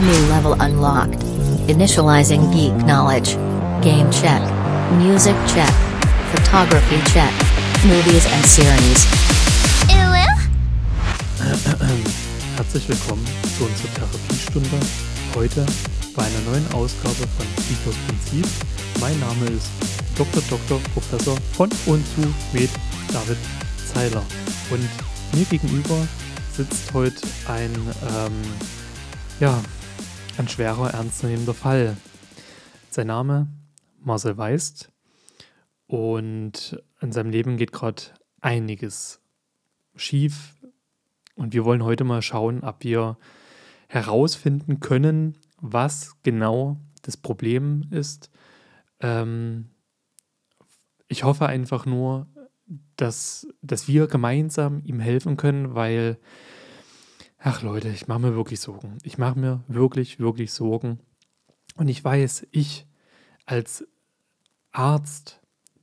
New level unlocked. Initializing geek knowledge. Game check. Music check. Photography check. Movies and series. Herzlich willkommen zu unserer Therapiestunde. Heute bei einer neuen Ausgabe von Psychos Prinzip. Mein Name ist Dr. Dr. Professor von und zu Med David Zeiler. Und mir gegenüber sitzt heute ein, ähm, ja, ein schwerer, ernstzunehmender Fall. Sein Name Marcel Weist und in seinem Leben geht gerade einiges schief und wir wollen heute mal schauen, ob wir herausfinden können, was genau das Problem ist. Ähm, ich hoffe einfach nur, dass, dass wir gemeinsam ihm helfen können, weil, ach Leute, ich mache mir wirklich Sorgen. Ich mache mir wirklich, wirklich Sorgen. Und ich weiß, ich als Arzt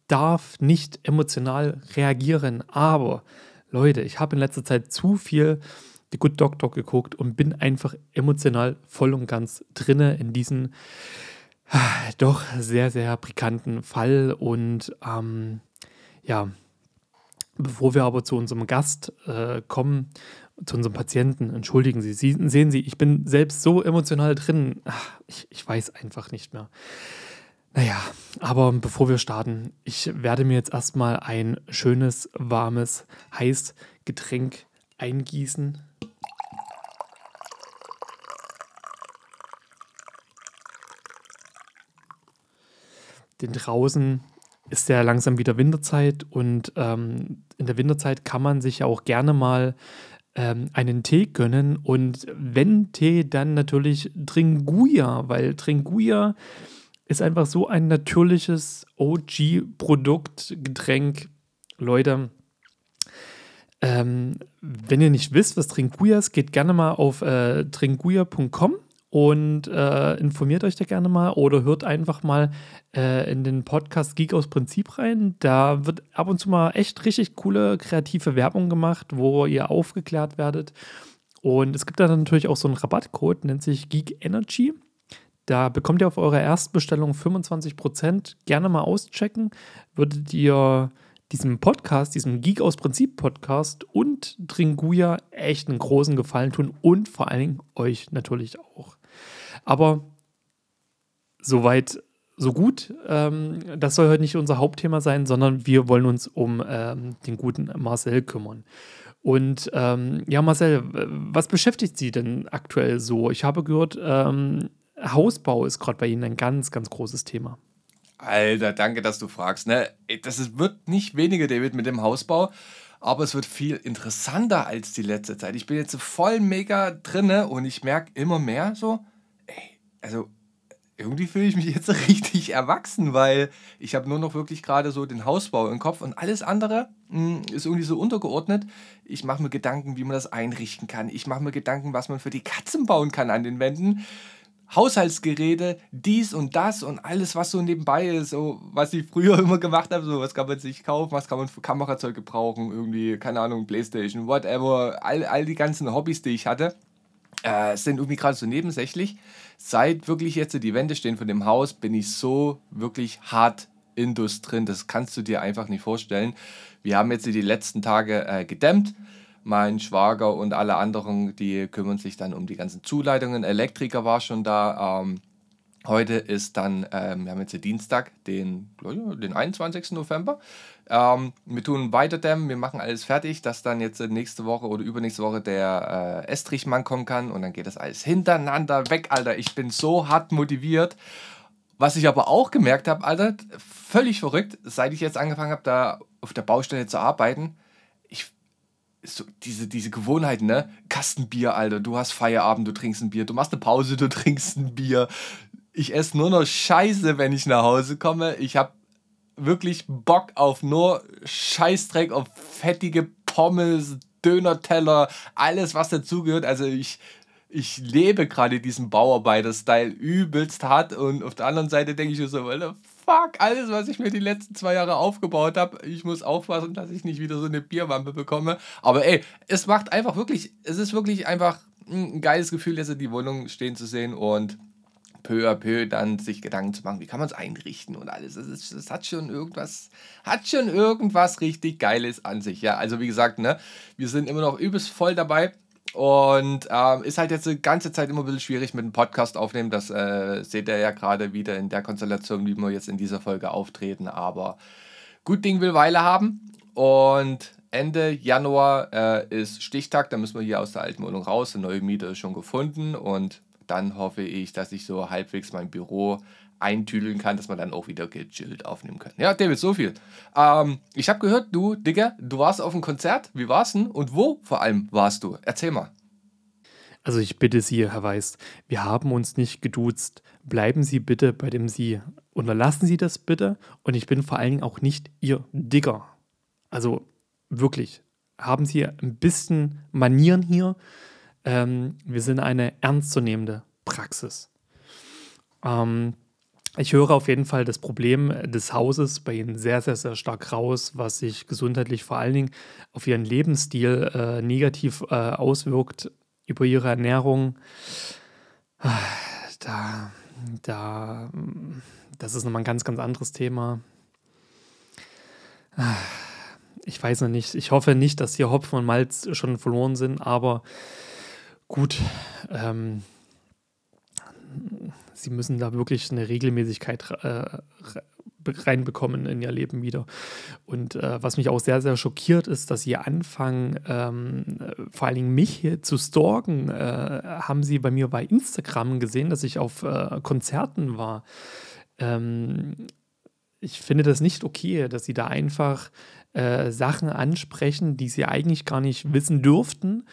darf nicht emotional reagieren, aber Leute, ich habe in letzter Zeit zu viel The Good Doctor geguckt und bin einfach emotional voll und ganz drinne in diesen ah, doch sehr, sehr brikanten Fall. Und ähm, ja, bevor wir aber zu unserem Gast äh, kommen, zu unserem Patienten, entschuldigen Sie, Sie sehen Sie, ich bin selbst so emotional drin, ach, ich, ich weiß einfach nicht mehr. Naja, aber bevor wir starten, ich werde mir jetzt erstmal ein schönes, warmes, heiß Getränk eingießen. Denn draußen ist ja langsam wieder Winterzeit und ähm, in der Winterzeit kann man sich ja auch gerne mal ähm, einen Tee gönnen und wenn Tee, dann natürlich Tringuya, weil Tringuya ist einfach so ein natürliches OG-Produkt, Getränk. Leute, ähm, wenn ihr nicht wisst, was Trinkuya ist, geht gerne mal auf äh, trinkuya.com und äh, informiert euch da gerne mal oder hört einfach mal äh, in den Podcast Geek aus Prinzip rein. Da wird ab und zu mal echt richtig coole kreative Werbung gemacht, wo ihr aufgeklärt werdet. Und es gibt da natürlich auch so einen Rabattcode, nennt sich Geek Energy. Da bekommt ihr auf eurer Erstbestellung 25%. Gerne mal auschecken. Würdet ihr diesem Podcast, diesem Geek aus Prinzip Podcast und Tringuya echt einen großen Gefallen tun und vor allen Dingen euch natürlich auch. Aber soweit, so gut. Ähm, das soll heute nicht unser Hauptthema sein, sondern wir wollen uns um ähm, den guten Marcel kümmern. Und ähm, ja, Marcel, was beschäftigt Sie denn aktuell so? Ich habe gehört, ähm, Hausbau ist gerade bei Ihnen ein ganz, ganz großes Thema. Alter, danke, dass du fragst. Ne? Das ist, wird nicht weniger, David, mit dem Hausbau, aber es wird viel interessanter als die letzte Zeit. Ich bin jetzt voll mega drinne und ich merke immer mehr so, ey, also irgendwie fühle ich mich jetzt richtig erwachsen, weil ich habe nur noch wirklich gerade so den Hausbau im Kopf und alles andere mh, hm, ist irgendwie so untergeordnet. Ich mache mir Gedanken, wie man das einrichten kann. Ich mache mir Gedanken, was man für die Katzen bauen kann an den Wänden. Haushaltsgeräte, dies und das und alles, was so nebenbei ist, so was ich früher immer gemacht habe, so was kann man sich kaufen, was kann man für Kamerazeug gebrauchen, irgendwie, keine Ahnung, Playstation, whatever, all, all die ganzen Hobbys, die ich hatte, äh, sind irgendwie gerade so nebensächlich. Seit wirklich jetzt die Wände stehen von dem Haus, bin ich so wirklich hart Indus drin, das kannst du dir einfach nicht vorstellen. Wir haben jetzt die letzten Tage äh, gedämmt mein Schwager und alle anderen, die kümmern sich dann um die ganzen Zuleitungen. Elektriker war schon da. Ähm, heute ist dann, ähm, wir haben jetzt den Dienstag, den, den 21. November. Ähm, wir tun weiter dämmen, wir machen alles fertig, dass dann jetzt nächste Woche oder übernächste Woche der äh, Estrichmann kommen kann und dann geht das alles hintereinander weg, Alter. Ich bin so hart motiviert. Was ich aber auch gemerkt habe, Alter, völlig verrückt, seit ich jetzt angefangen habe, da auf der Baustelle zu arbeiten, so diese, diese Gewohnheit, ne? Kastenbier, Alter, du hast Feierabend, du trinkst ein Bier, du machst eine Pause, du trinkst ein Bier. Ich esse nur noch Scheiße, wenn ich nach Hause komme. Ich habe wirklich Bock auf nur Scheißdreck, auf fettige Pommes, Dönerteller, alles, was dazugehört. Also ich, ich lebe gerade diesen Bauarbeiter-Style übelst hart und auf der anderen Seite denke ich mir so, Alter, fuck, alles, was ich mir die letzten zwei Jahre aufgebaut habe, ich muss aufpassen, dass ich nicht wieder so eine Bierwampe bekomme. Aber ey, es macht einfach wirklich, es ist wirklich einfach ein geiles Gefühl, jetzt die Wohnung stehen zu sehen und peu à peu dann sich Gedanken zu machen, wie kann man es einrichten und alles. Das, ist, das, hat schon irgendwas, hat schon irgendwas richtig Geiles an sich. Ja, also wie gesagt, ne, wir sind immer noch übelst voll dabei. Und ähm, ist halt jetzt die ganze Zeit immer ein bisschen schwierig mit dem Podcast aufnehmen. Das äh, seht ihr ja gerade wieder in der Konstellation, wie wir jetzt in dieser Folge auftreten. Aber gut Ding will Weile haben. Und Ende Januar äh, ist Stichtag. Da müssen wir hier aus der alten Wohnung raus. Eine neue Miete ist schon gefunden. Und dann hoffe ich, dass ich so halbwegs mein Büro eintüdeln kann, dass man dann auch wieder gechillt aufnehmen kann. Ja, David, so viel. Ähm, ich habe gehört, du, Digga, du warst auf einem Konzert. Wie war's denn? Und wo vor allem warst du? Erzähl mal. Also ich bitte Sie, Herr Weiß, wir haben uns nicht geduzt. Bleiben Sie bitte bei dem Sie. Unterlassen Sie das bitte. Und ich bin vor allen Dingen auch nicht Ihr Digger. Also wirklich, haben Sie ein bisschen Manieren hier. Ähm, wir sind eine ernstzunehmende Praxis. Ähm, ich höre auf jeden Fall das Problem des Hauses bei Ihnen sehr, sehr, sehr stark raus, was sich gesundheitlich vor allen Dingen auf Ihren Lebensstil äh, negativ äh, auswirkt, über Ihre Ernährung. Da, da, das ist nochmal ein ganz, ganz anderes Thema. Ich weiß noch nicht. Ich hoffe nicht, dass hier Hopfen und Malz schon verloren sind, aber gut. Ähm, sie müssen da wirklich eine Regelmäßigkeit äh, reinbekommen in ihr Leben wieder. Und äh, was mich auch sehr, sehr schockiert ist, dass sie anfangen, ähm, vor allen Dingen mich hier zu stalken. Äh, haben sie bei mir bei Instagram gesehen, dass ich auf äh, Konzerten war. Ähm, ich finde das nicht okay, dass sie da einfach äh, Sachen ansprechen, die sie eigentlich gar nicht wissen dürften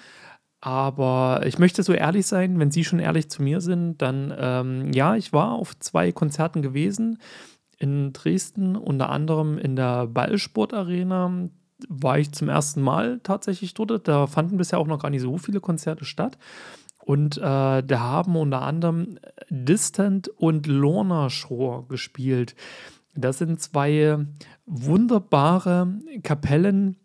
aber ich möchte so ehrlich sein, wenn Sie schon ehrlich zu mir sind, dann ähm, ja, ich war auf zwei Konzerten gewesen. In Dresden, unter anderem in der Ballsportarena, war ich zum ersten Mal tatsächlich dort. Da fanden bisher auch noch gar nicht so viele Konzerte statt. Und äh, da haben unter anderem Distant und Lorna Shore gespielt. Das sind zwei wunderbare Kapellen,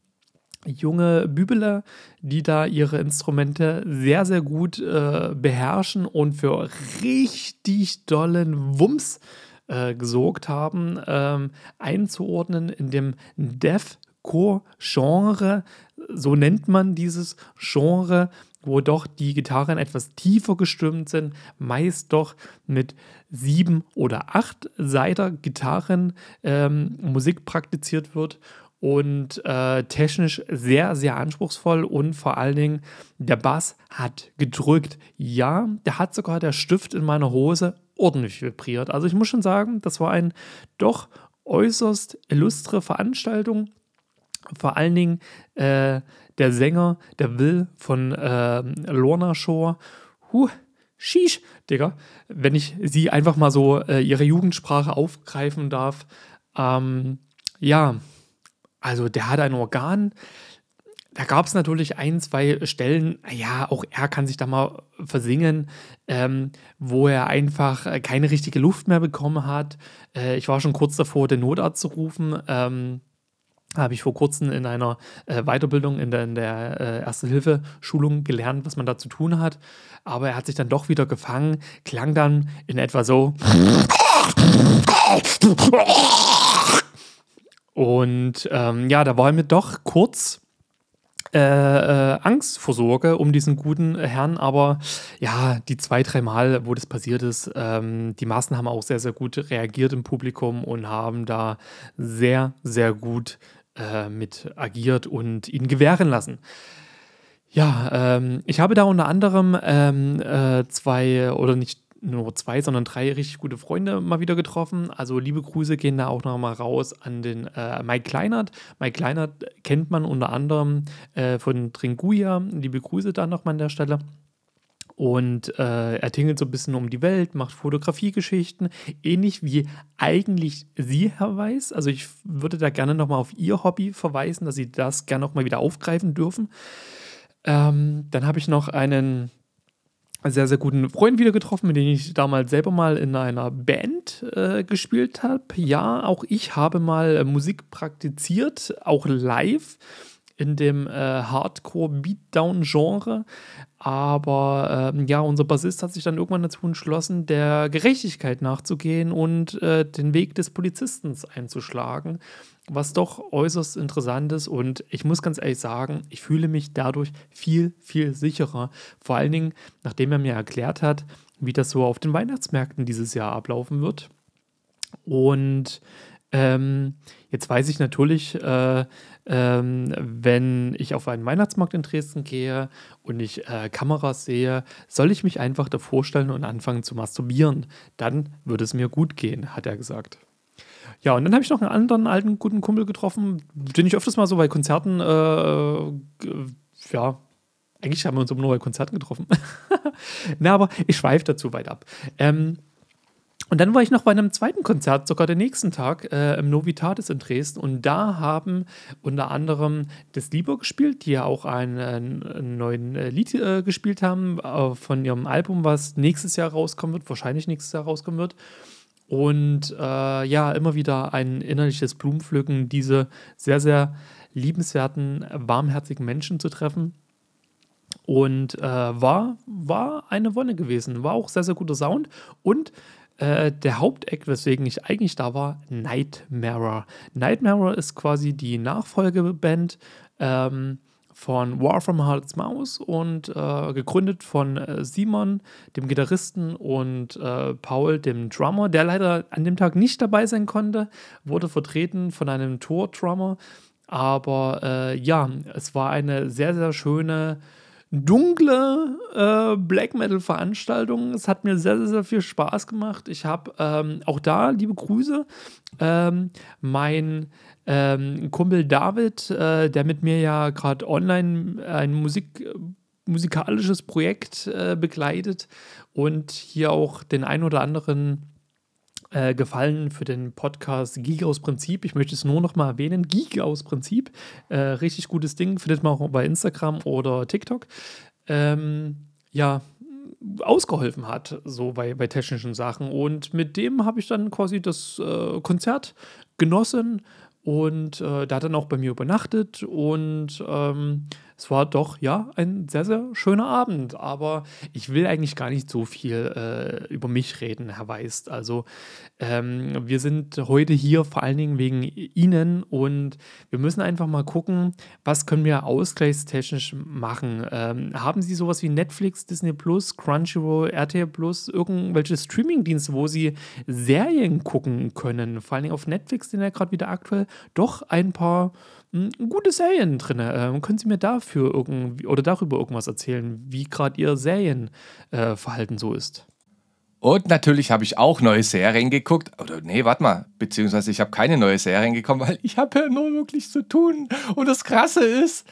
junge Bübele, die da ihre Instrumente sehr, sehr gut äh, beherrschen und für richtig dollen Wumms äh, gesorgt haben, ähm, einzuordnen in dem Deathcore-Genre. So nennt man dieses Genre, wo doch die Gitarren etwas tiefer gestimmt sind, meist doch mit sieben oder acht Seiter Gitarren ähm, Musik praktiziert wird und äh, technisch sehr, sehr anspruchsvoll und vor allen Dingen der Bass hat gedrückt. Ja, der hat sogar der Stift in meiner Hose ordentlich vibriert. Also ich muss schon sagen, das war eine doch äußerst illustre Veranstaltung. Vor allen Dingen äh, der Sänger, der Will von äh, Lorna Shore. Huh, Shish, Digga, wenn ich sie einfach mal so äh, ihre Jugendsprache aufgreifen darf. Ähm, ja, also der hat ein Organ. Da gab es natürlich ein, zwei Stellen, ja, auch er kann sich da mal versingen, ähm, wo er einfach keine richtige Luft mehr bekommen hat. Äh, ich war schon kurz davor, den Notarzt zu rufen. Ähm, habe ich vor kurzem in einer äh, Weiterbildung in der, in der äh, Erste-Hilfe-Schulung gelernt, was man da zu tun hat. Aber er hat sich dann doch wieder gefangen, klang dann in etwa so. Und ähm, ja, da war mir doch kurz äh, äh, Angst vor Sorge um diesen guten Herrn, aber ja, die zwei, drei Mal, wo das passiert ist, ähm, die Massen haben auch sehr, sehr gut reagiert im Publikum und haben da sehr, sehr gut äh, mit agiert und ihn gewähren lassen. Ja, ähm, ich habe da unter anderem ähm, äh, zwei oder nicht nur zwei, sondern drei richtig gute Freunde mal wieder getroffen. Also liebe Grüße gehen da auch nochmal raus an den äh, Mike Kleinert. Mike Kleinert kennt man unter anderem äh, von Tringuia. Liebe Grüße da nochmal an der Stelle. Und äh, er tingelt so ein bisschen um die Welt, macht Fotografiegeschichten, ähnlich wie eigentlich Sie, Herr Weiß. Also ich würde da gerne nochmal auf Ihr Hobby verweisen, dass Sie das gerne nochmal wieder aufgreifen dürfen. Ähm, dann habe ich noch einen sehr, sehr guten Freund wieder getroffen, mit dem ich damals selber mal in einer Band äh, gespielt habe. Ja, auch ich habe mal äh, Musik praktiziert, auch live. In dem äh, Hardcore-Beatdown-Genre. Aber ähm, ja, unser Bassist hat sich dann irgendwann dazu entschlossen, der Gerechtigkeit nachzugehen und äh, den Weg des Polizisten einzuschlagen, was doch äußerst interessant ist. Und ich muss ganz ehrlich sagen, ich fühle mich dadurch viel, viel sicherer. Vor allen Dingen, nachdem er mir erklärt hat, wie das so auf den Weihnachtsmärkten dieses Jahr ablaufen wird. Und ähm, jetzt weiß ich natürlich, äh, ähm, wenn ich auf einen Weihnachtsmarkt in Dresden gehe und ich äh, Kameras sehe, soll ich mich einfach davor stellen und anfangen zu masturbieren. Dann würde es mir gut gehen, hat er gesagt. Ja, und dann habe ich noch einen anderen alten guten Kumpel getroffen, den ich öfters mal so bei Konzerten, äh, ja, eigentlich haben wir uns nur bei Konzerten getroffen. Na, aber ich schweife dazu weit ab. Ähm, und dann war ich noch bei einem zweiten Konzert, sogar den nächsten Tag, äh, im Novitatis in Dresden. Und da haben unter anderem das Lieber gespielt, die ja auch ein, ein neuen äh, Lied äh, gespielt haben äh, von ihrem Album, was nächstes Jahr rauskommen wird, wahrscheinlich nächstes Jahr rauskommen wird. Und äh, ja, immer wieder ein innerliches Blumenpflücken, diese sehr, sehr liebenswerten, warmherzigen Menschen zu treffen. Und äh, war, war eine Wonne gewesen. War auch sehr, sehr guter Sound. Und äh, der Haupteck, weswegen ich eigentlich da war, Nightmare. Nightmare ist quasi die Nachfolgeband ähm, von War from Heart's Mouse und äh, gegründet von äh, Simon, dem Gitarristen, und äh, Paul, dem Drummer, der leider an dem Tag nicht dabei sein konnte, wurde vertreten von einem Tour-Drummer. Aber äh, ja, es war eine sehr, sehr schöne dunkle äh, Black Metal-Veranstaltung. Es hat mir sehr, sehr, sehr viel Spaß gemacht. Ich habe ähm, auch da, liebe Grüße, ähm, mein ähm, Kumpel David, äh, der mit mir ja gerade online ein Musik, musikalisches Projekt äh, begleitet und hier auch den ein oder anderen äh, gefallen für den Podcast Geek aus Prinzip. Ich möchte es nur noch mal erwähnen. Geek aus Prinzip. Äh, richtig gutes Ding. Findet man auch bei Instagram oder TikTok. Ähm, ja, ausgeholfen hat, so bei, bei technischen Sachen. Und mit dem habe ich dann quasi das äh, Konzert genossen und äh, der hat dann auch bei mir übernachtet und ähm, es war doch, ja, ein sehr, sehr schöner Abend. Aber ich will eigentlich gar nicht so viel äh, über mich reden, Herr Weist. Also, ähm, wir sind heute hier vor allen Dingen wegen Ihnen und wir müssen einfach mal gucken, was können wir ausgleichstechnisch machen. Ähm, haben Sie sowas wie Netflix, Disney Plus, Crunchyroll, RTL Plus, irgendwelche Streamingdienste, wo Sie Serien gucken können? Vor allen Dingen auf Netflix sind ja gerade wieder aktuell doch ein paar hm, gute Serien drin. Ähm, können Sie mir dafür irgendwie oder darüber irgendwas erzählen, wie gerade Ihr Serienverhalten äh, so ist? Und natürlich habe ich auch neue Serien geguckt. Oder nee, warte mal. Beziehungsweise ich habe keine neue Serien gekommen, weil ich habe ja nur wirklich zu tun. Und das Krasse ist,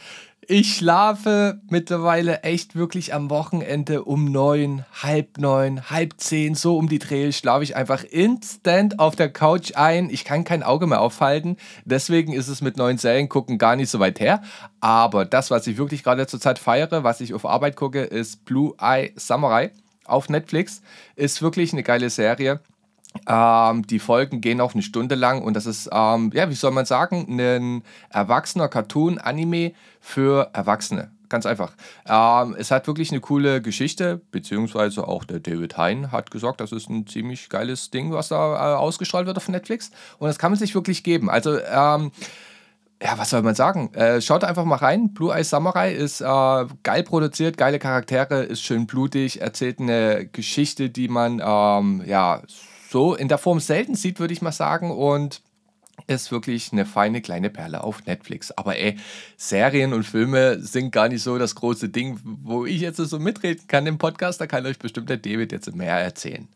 ich schlafe mittlerweile echt wirklich am Wochenende um neun, halb neun, halb zehn, so um die Dreh schlafe ich einfach instant auf der Couch ein. Ich kann kein Auge mehr aufhalten. Deswegen ist es mit neuen Serien gucken gar nicht so weit her. Aber das, was ich wirklich gerade zurzeit feiere, was ich auf Arbeit gucke, ist Blue Eye Samurai auf Netflix. Ist wirklich eine geile Serie. Ähm, die Folgen gehen auch eine Stunde lang und das ist, ähm, ja, wie soll man sagen, ein erwachsener Cartoon-Anime für Erwachsene. Ganz einfach. Ähm, es hat wirklich eine coole Geschichte, beziehungsweise auch der David Hein hat gesagt, das ist ein ziemlich geiles Ding, was da äh, ausgestrahlt wird auf Netflix. Und das kann man sich wirklich geben. Also, ähm, ja, was soll man sagen? Äh, schaut einfach mal rein. Blue Eye Samurai ist äh, geil produziert, geile Charaktere, ist schön blutig, erzählt eine Geschichte, die man ähm, ja so in der Form selten sieht, würde ich mal sagen. Und ist wirklich eine feine kleine Perle auf Netflix. Aber ey, Serien und Filme sind gar nicht so das große Ding, wo ich jetzt so mitreden kann im Podcast. Da kann euch bestimmt der David jetzt mehr erzählen.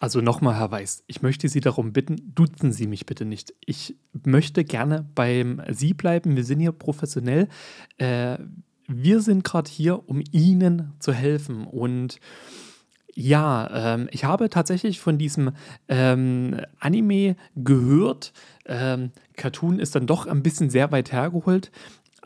Also nochmal, Herr Weiß, ich möchte Sie darum bitten, duzen Sie mich bitte nicht. Ich möchte gerne beim Sie bleiben. Wir sind hier professionell. Äh, wir sind gerade hier, um Ihnen zu helfen. Und ja, ähm, ich habe tatsächlich von diesem ähm, Anime gehört. Ähm, Cartoon ist dann doch ein bisschen sehr weit hergeholt.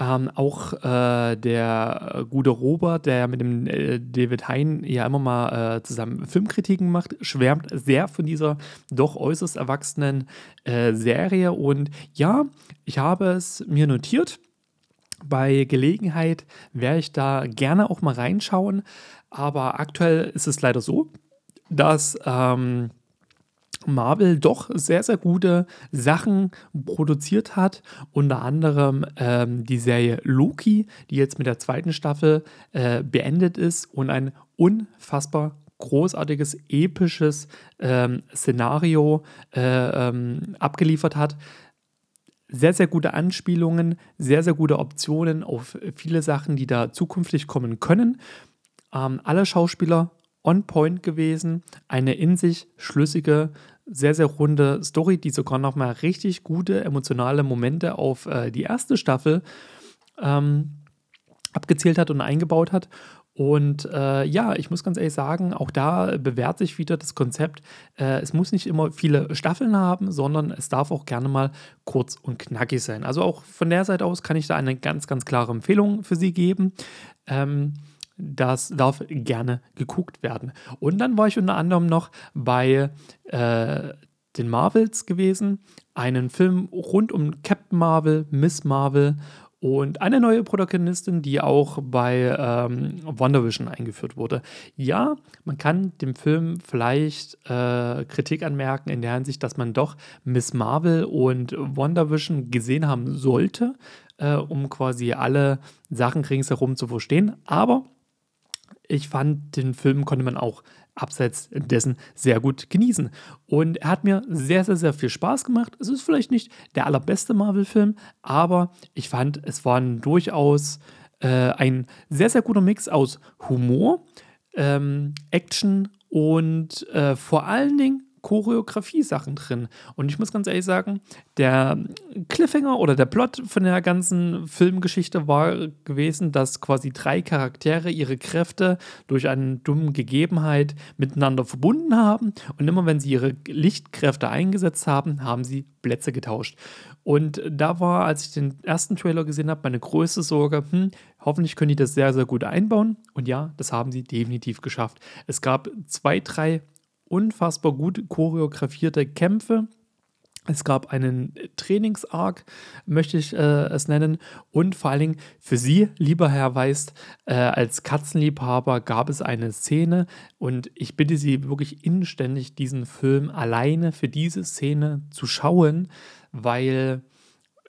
Ähm, auch äh, der gute Robert, der mit dem äh, David Hein ja immer mal äh, zusammen Filmkritiken macht, schwärmt sehr von dieser doch äußerst erwachsenen äh, Serie. Und ja, ich habe es mir notiert Bei Gelegenheit werde ich da gerne auch mal reinschauen, aber aktuell ist es leider so, dass ähm, Marvel doch sehr, sehr gute Sachen produziert hat. Unter anderem ähm, die Serie Loki, die jetzt mit der zweiten Staffel äh, beendet ist und ein unfassbar großartiges, episches ähm, Szenario äh, ähm, abgeliefert hat. Sehr, sehr gute Anspielungen, sehr, sehr gute Optionen auf viele Sachen, die da zukünftig kommen können. Ähm, alle Schauspieler on point gewesen, eine in sich schlüssige, sehr, sehr runde Story, die sogar nochmal richtig gute emotionale Momente auf äh, die erste Staffel ähm, abgezielt hat und eingebaut hat. Und äh, ja, ich muss ganz ehrlich sagen, auch da bewährt sich wieder das Konzept, äh, es muss nicht immer viele Staffeln haben, sondern es darf auch gerne mal kurz und knackig sein. Also auch von der Seite aus kann ich da eine ganz, ganz klare Empfehlung für Sie geben. Ähm, das darf gerne geguckt werden. Und dann war ich unter anderem noch bei äh, den Marvels gewesen, einen Film rund um Captain Marvel, Miss Marvel und eine neue Protagonistin, die auch bei ähm, WandaVision eingeführt wurde. Ja, man kann dem Film vielleicht äh, Kritik anmerken in der Hinsicht, dass man doch Miss Marvel und WandaVision gesehen haben sollte, äh, um quasi alle Sachen ringsherum zu verstehen. Aber ich fand, den Film konnte man auch abseits dessen sehr gut genießen. Und er hat mir sehr, sehr, sehr viel Spaß gemacht. Es ist vielleicht nicht der allerbeste Marvel-Film, aber ich fand, es war durchaus äh, ein sehr, sehr guter Mix aus Humor, ähm, Action und äh, vor allen Dingen Choreografie-Sachen drin. Und ich muss ganz ehrlich sagen, der Cliffhanger oder der Plot von der ganzen Filmgeschichte war gewesen, dass quasi drei Charaktere ihre Kräfte durch eine dumme Gegebenheit miteinander verbunden haben. Und immer wenn sie ihre Lichtkräfte eingesetzt haben, haben sie Plätze getauscht. Und da war, als ich den ersten Trailer gesehen habe, meine größte Sorge, hm, hoffentlich können die das sehr, sehr gut einbauen. Und ja, das haben sie definitiv geschafft. Es gab zwei, drei unfassbar gut choreografierte Kämpfe. Es gab einen Trainingsarg, möchte ich äh, es nennen. Und vor allen Dingen für Sie, lieber Herr Weist, äh, als Katzenliebhaber gab es eine Szene. Und ich bitte Sie wirklich inständig, diesen Film alleine für diese Szene zu schauen, weil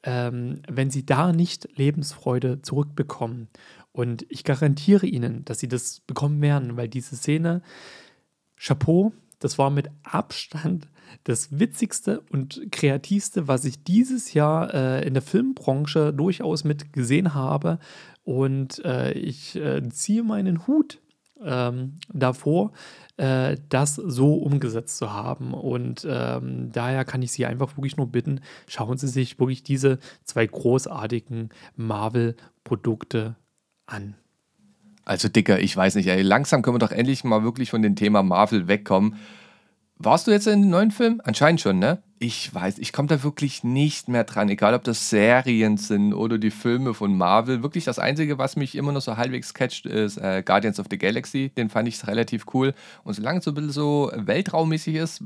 ähm, wenn Sie da nicht Lebensfreude zurückbekommen, und ich garantiere Ihnen, dass Sie das bekommen werden, weil diese Szene, Chapeau, das war mit Abstand das witzigste und kreativste, was ich dieses Jahr äh, in der Filmbranche durchaus mit gesehen habe. Und äh, ich äh, ziehe meinen Hut ähm, davor, äh, das so umgesetzt zu haben. Und ähm, daher kann ich Sie einfach wirklich nur bitten, schauen Sie sich wirklich diese zwei großartigen Marvel-Produkte an. Also Dicker, ich weiß nicht, ey, langsam können wir doch endlich mal wirklich von dem Thema Marvel wegkommen. Warst du jetzt in den neuen Film? Anscheinend schon, ne? Ich weiß, ich komme da wirklich nicht mehr dran, egal ob das Serien sind oder die Filme von Marvel. Wirklich das Einzige, was mich immer noch so halbwegs catcht, ist äh, Guardians of the Galaxy. Den fand ich relativ cool. Und solange es so ein bisschen so weltraummäßig ist,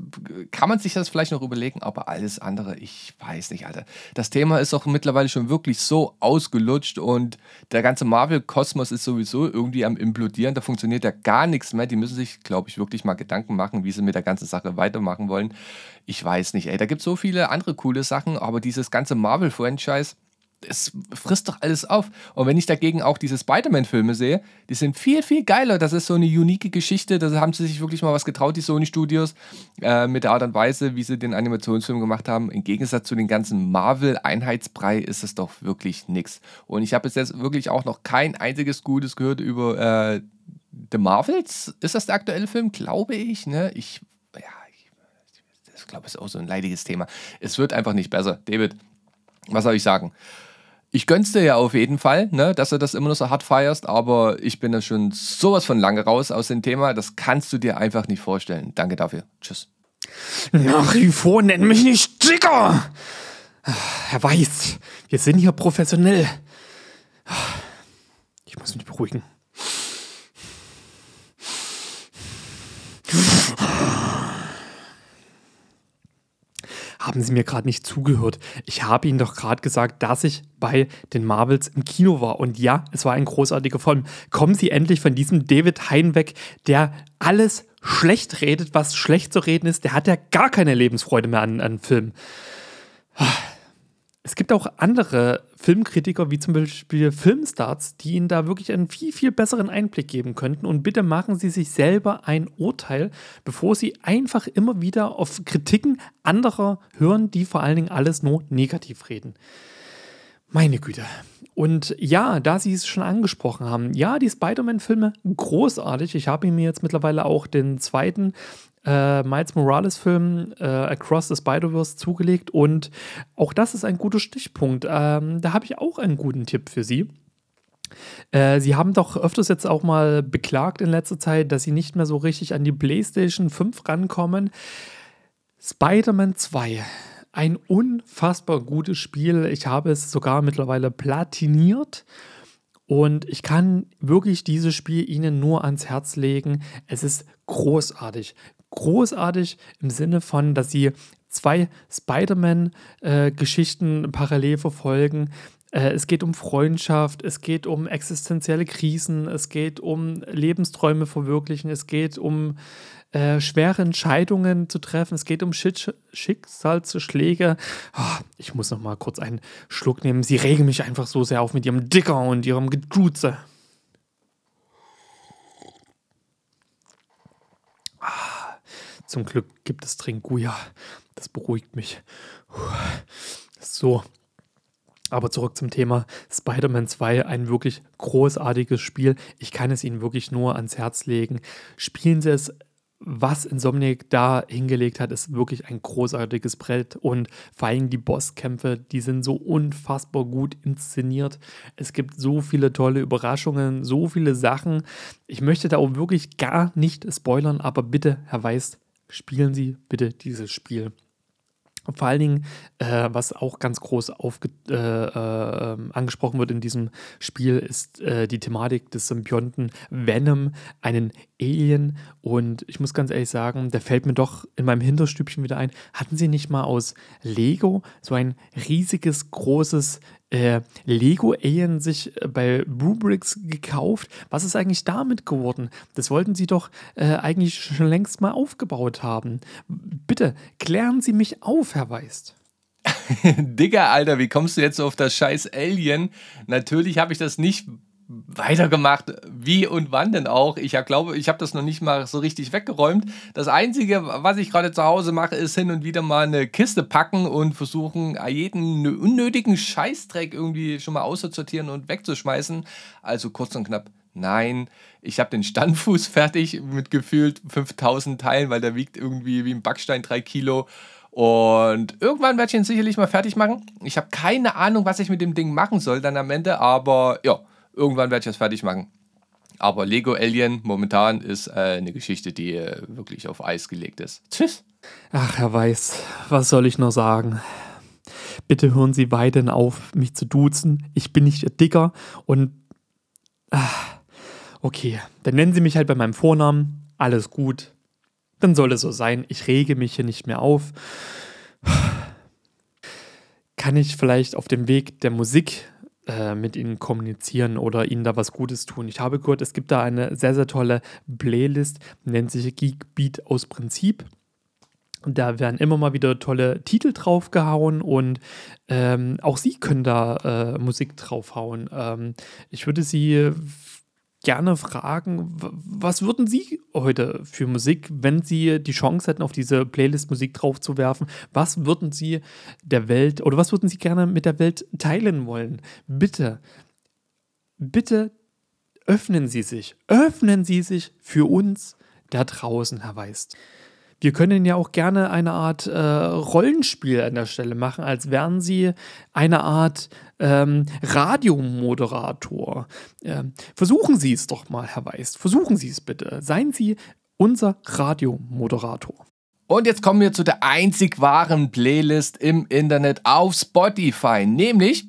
kann man sich das vielleicht noch überlegen, aber alles andere, ich weiß nicht, Alter. Das Thema ist auch mittlerweile schon wirklich so ausgelutscht und der ganze Marvel-Kosmos ist sowieso irgendwie am implodieren. Da funktioniert ja gar nichts mehr. Die müssen sich, glaube ich, wirklich mal Gedanken machen, wie sie mit der ganzen Sache weitermachen wollen ich weiß nicht, ey, da gibt es so viele andere coole Sachen, aber dieses ganze Marvel-Franchise, es frisst doch alles auf. Und wenn ich dagegen auch diese Spider-Man-Filme sehe, die sind viel, viel geiler. Das ist so eine unique Geschichte. Da haben sie sich wirklich mal was getraut, die Sony-Studios, äh, mit der Art und Weise, wie sie den Animationsfilm gemacht haben. Im Gegensatz zu den ganzen Marvel-Einheitsbrei ist es doch wirklich nichts. Und ich habe bis jetzt wirklich auch noch kein einziges Gutes gehört über äh, The Marvels. Ist das der aktuelle Film? Glaube ich. Ne? Ich ich glaube, es ist auch so ein leidiges Thema. Es wird einfach nicht besser. David, was soll ich sagen? Ich gönn's dir ja auf jeden Fall, ne, dass du das immer noch so hart feierst, aber ich bin da schon sowas von lange raus aus dem Thema. Das kannst du dir einfach nicht vorstellen. Danke dafür. Tschüss. Nach wie vor nenn mich nicht Dicker! Herr Weiß, wir sind hier professionell. Ich muss mich beruhigen. Haben Sie mir gerade nicht zugehört. Ich habe Ihnen doch gerade gesagt, dass ich bei den Marvels im Kino war. Und ja, es war ein großartiger Film. Kommen Sie endlich von diesem David Hein weg, der alles schlecht redet, was schlecht zu reden ist. Der hat ja gar keine Lebensfreude mehr an, an Filmen. Es gibt auch andere Filmkritiker, wie zum Beispiel Filmstars, die Ihnen da wirklich einen viel, viel besseren Einblick geben könnten. Und bitte machen Sie sich selber ein Urteil, bevor Sie einfach immer wieder auf Kritiken anderer hören, die vor allen Dingen alles nur negativ reden. Meine Güte. Und ja, da Sie es schon angesprochen haben, ja, die Spider-Man-Filme großartig. Ich habe mir jetzt mittlerweile auch den zweiten äh, Miles Morales-Film äh, Across the Spider-Verse zugelegt und auch das ist ein guter Stichpunkt. Ähm, da habe ich auch einen guten Tipp für Sie. Äh, sie haben doch öfters jetzt auch mal beklagt in letzter Zeit, dass sie nicht mehr so richtig an die PlayStation 5 rankommen. Spider-Man 2 ein unfassbar gutes Spiel. Ich habe es sogar mittlerweile platiniert. Und ich kann wirklich dieses Spiel Ihnen nur ans Herz legen. Es ist großartig großartig im Sinne von, dass sie zwei Spider-Man-Geschichten äh, parallel verfolgen. Äh, es geht um Freundschaft, es geht um existenzielle Krisen, es geht um Lebensträume verwirklichen, es geht um äh, schwere Entscheidungen zu treffen, es geht um Schick Schicksalsschläge. Oh, ich muss noch mal kurz einen Schluck nehmen. Sie regen mich einfach so sehr auf mit ihrem Dicker und ihrem Geduze. Zum Glück gibt es Tringuya. Das beruhigt mich. So. Aber zurück zum Thema Spider-Man 2, ein wirklich großartiges Spiel. Ich kann es Ihnen wirklich nur ans Herz legen. Spielen Sie es was Insomniac da hingelegt hat, ist wirklich ein großartiges Brett und vor allem die Bosskämpfe, die sind so unfassbar gut inszeniert. Es gibt so viele tolle Überraschungen, so viele Sachen. Ich möchte da auch wirklich gar nicht spoilern, aber bitte, Herr Weiß, spielen Sie bitte dieses Spiel. Vor allen Dingen, äh, was auch ganz groß aufge äh, äh, angesprochen wird in diesem Spiel, ist äh, die Thematik des Symbionten Venom, einen Alien. Und ich muss ganz ehrlich sagen, der fällt mir doch in meinem Hinterstübchen wieder ein. Hatten Sie nicht mal aus Lego so ein riesiges, großes äh, Lego Alien sich äh, bei Rubrix gekauft. Was ist eigentlich damit geworden? Das wollten sie doch äh, eigentlich schon längst mal aufgebaut haben. Bitte klären Sie mich auf, Herr Weist. Digga, Alter, wie kommst du jetzt auf das scheiß Alien? Natürlich habe ich das nicht weitergemacht. Wie und wann denn auch? Ich glaube, ich habe das noch nicht mal so richtig weggeräumt. Das Einzige, was ich gerade zu Hause mache, ist hin und wieder mal eine Kiste packen und versuchen, jeden unnötigen Scheißdreck irgendwie schon mal auszusortieren und wegzuschmeißen. Also kurz und knapp. Nein, ich habe den Standfuß fertig mit gefühlt 5000 Teilen, weil der wiegt irgendwie wie ein Backstein 3 Kilo. Und irgendwann werde ich ihn sicherlich mal fertig machen. Ich habe keine Ahnung, was ich mit dem Ding machen soll dann am Ende, aber ja, Irgendwann werde ich das fertig machen. Aber Lego Alien momentan ist äh, eine Geschichte, die äh, wirklich auf Eis gelegt ist. Tschüss. Ach, Herr Weiß, was soll ich noch sagen? Bitte hören Sie weiterhin auf, mich zu duzen. Ich bin nicht Ihr Dicker und. Ach, okay, dann nennen Sie mich halt bei meinem Vornamen. Alles gut. Dann soll es so sein. Ich rege mich hier nicht mehr auf. Kann ich vielleicht auf dem Weg der Musik äh, mit ihnen kommunizieren oder ihnen da was Gutes tun. Ich habe gehört, es gibt da eine sehr, sehr tolle Playlist, nennt sich Geek Beat aus Prinzip. Da werden immer mal wieder tolle Titel draufgehauen und ähm, auch Sie können da äh, Musik draufhauen. Ähm, ich würde Sie gerne fragen, was würden Sie heute für Musik, wenn Sie die Chance hätten, auf diese Playlist Musik draufzuwerfen, was würden Sie der Welt oder was würden Sie gerne mit der Welt teilen wollen? Bitte, bitte öffnen Sie sich, öffnen Sie sich für uns da draußen, Herr Weist. Wir können ja auch gerne eine Art äh, Rollenspiel an der Stelle machen, als wären Sie eine Art ähm, Radiomoderator. Ähm, versuchen Sie es doch mal, Herr Weiß. Versuchen Sie es bitte. Seien Sie unser Radiomoderator. Und jetzt kommen wir zu der einzig wahren Playlist im Internet auf Spotify, nämlich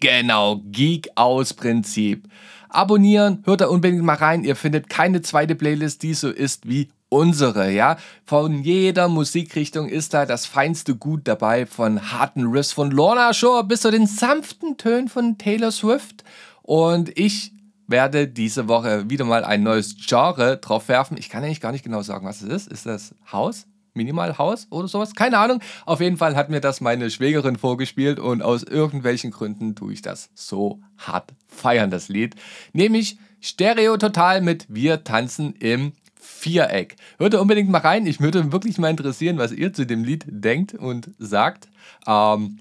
genau Geek aus Prinzip. Abonnieren, hört da unbedingt mal rein. Ihr findet keine zweite Playlist, die so ist wie unsere, ja. Von jeder Musikrichtung ist da das feinste Gut dabei, von harten Riffs von Lorna Shore bis zu den sanften Tönen von Taylor Swift. Und ich werde diese Woche wieder mal ein neues Genre drauf werfen. Ich kann eigentlich gar nicht genau sagen, was es ist. Ist das Haus? Minimal Haus oder sowas? Keine Ahnung. Auf jeden Fall hat mir das meine Schwägerin vorgespielt und aus irgendwelchen Gründen tue ich das so hart feiern, das Lied. Nämlich Stereo Total mit Wir tanzen im Viereck. Hört unbedingt mal rein. Ich würde wirklich mal interessieren, was ihr zu dem Lied denkt und sagt. Ähm,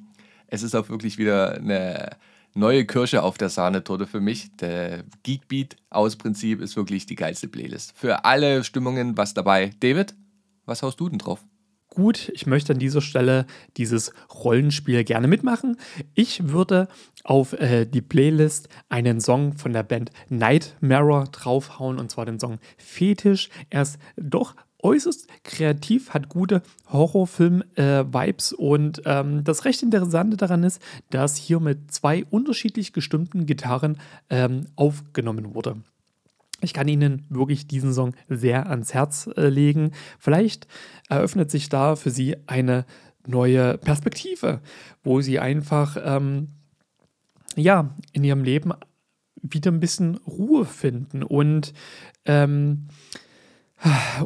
es ist auch wirklich wieder eine neue Kirsche auf der Sahnetorte für mich. Der Geekbeat aus Prinzip ist wirklich die geilste Playlist. Für alle Stimmungen was dabei. David, was haust du denn drauf? Gut, ich möchte an dieser Stelle dieses Rollenspiel gerne mitmachen. Ich würde auf äh, die Playlist einen Song von der Band Nightmare draufhauen und zwar den Song Fetisch. Er ist doch äußerst kreativ, hat gute Horrorfilm-Vibes äh, und ähm, das recht Interessante daran ist, dass hier mit zwei unterschiedlich gestimmten Gitarren ähm, aufgenommen wurde. Ich kann Ihnen wirklich diesen Song sehr ans Herz äh, legen. Vielleicht eröffnet sich da für Sie eine neue Perspektive, wo Sie einfach ähm, ja in Ihrem Leben wieder ein bisschen Ruhe finden und ähm,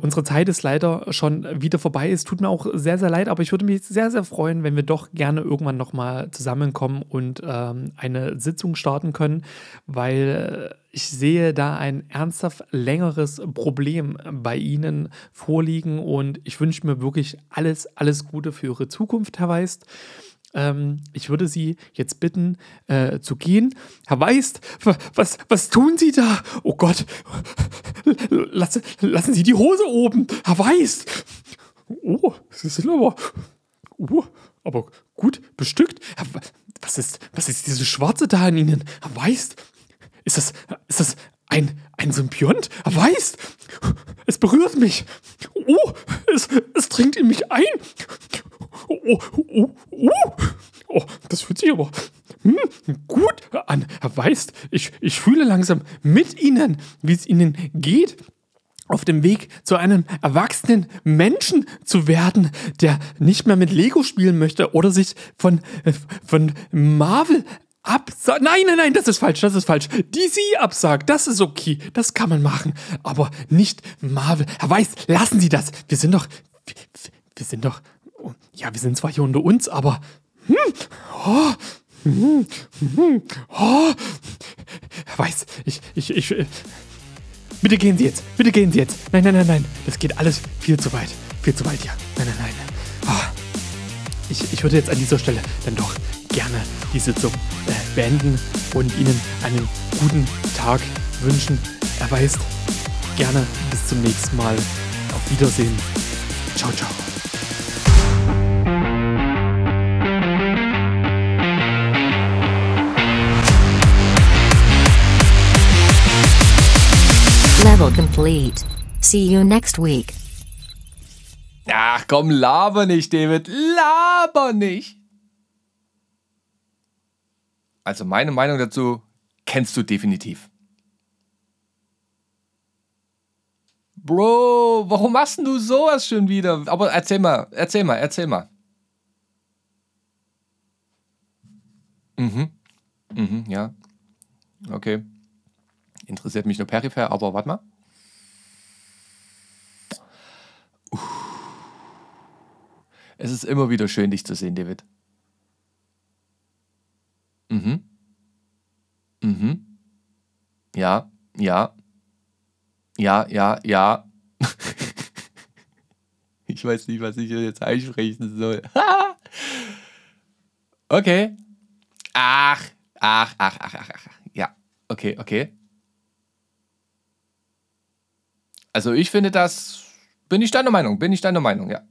Unsere Zeit ist leider schon wieder vorbei. Es tut mir auch sehr, sehr leid, aber ich würde mich sehr, sehr freuen, wenn wir doch gerne irgendwann nochmal zusammenkommen und ähm, eine Sitzung starten können, weil ich sehe da ein ernsthaft längeres Problem bei Ihnen vorliegen und ich wünsche mir wirklich alles, alles Gute für Ihre Zukunft, Herr Weist. Ähm, ich würde Sie jetzt bitten, äh, zu gehen. Herr Weist, was, was tun Sie da? Oh Gott, lassen, lassen Sie die Hose oben. Herr Weist. Oh, Sie sind aber, oh, aber gut bestückt. Was ist, was ist diese Schwarze da an Ihnen? Herr Weist, ist das, ist das ein, ein Symbiont? Herr Weist, es berührt mich. Oh, es, es dringt in mich ein. Oh, oh, oh, oh, das fühlt sich aber hm, gut an. Herr Weist, ich, ich fühle langsam mit Ihnen, wie es Ihnen geht auf dem Weg zu einem erwachsenen Menschen zu werden, der nicht mehr mit Lego spielen möchte oder sich von, von Marvel absagt. Nein, nein, nein, das ist falsch, das ist falsch. DC absagt, das ist okay, das kann man machen, aber nicht Marvel. Herr Weiß, lassen Sie das. Wir sind doch, wir, wir sind doch ja, wir sind zwar hier unter uns, aber. Hm, oh, hm, hm, oh. Weiß, ich, ich, ich. Äh, bitte gehen Sie jetzt, bitte gehen Sie jetzt. Nein, nein, nein, nein. Das geht alles viel zu weit. Viel zu weit, ja. Nein, nein, nein. Oh. Ich, ich würde jetzt an dieser Stelle dann doch gerne die Sitzung äh, beenden und Ihnen einen guten Tag wünschen. Er weiß, gerne bis zum nächsten Mal. Auf Wiedersehen. Ciao, ciao. Level complete. See you next week. Ach komm, laber nicht, David. Laber nicht. Also meine Meinung dazu kennst du definitiv. Bro, warum machst du sowas schon wieder? Aber erzähl mal, erzähl mal, erzähl mal. Mhm. Mhm, ja. Okay. Interessiert mich nur peripher, aber warte mal. Es ist immer wieder schön, dich zu sehen, David. Mhm. Mhm. Ja, ja. Ja, ja, ja. ich weiß nicht, was ich jetzt einsprechen soll. okay. Ach, ach, ach, ach, ach, ach. Ja, okay, okay. Also ich finde das, bin ich deiner Meinung, bin ich deiner Meinung, ja.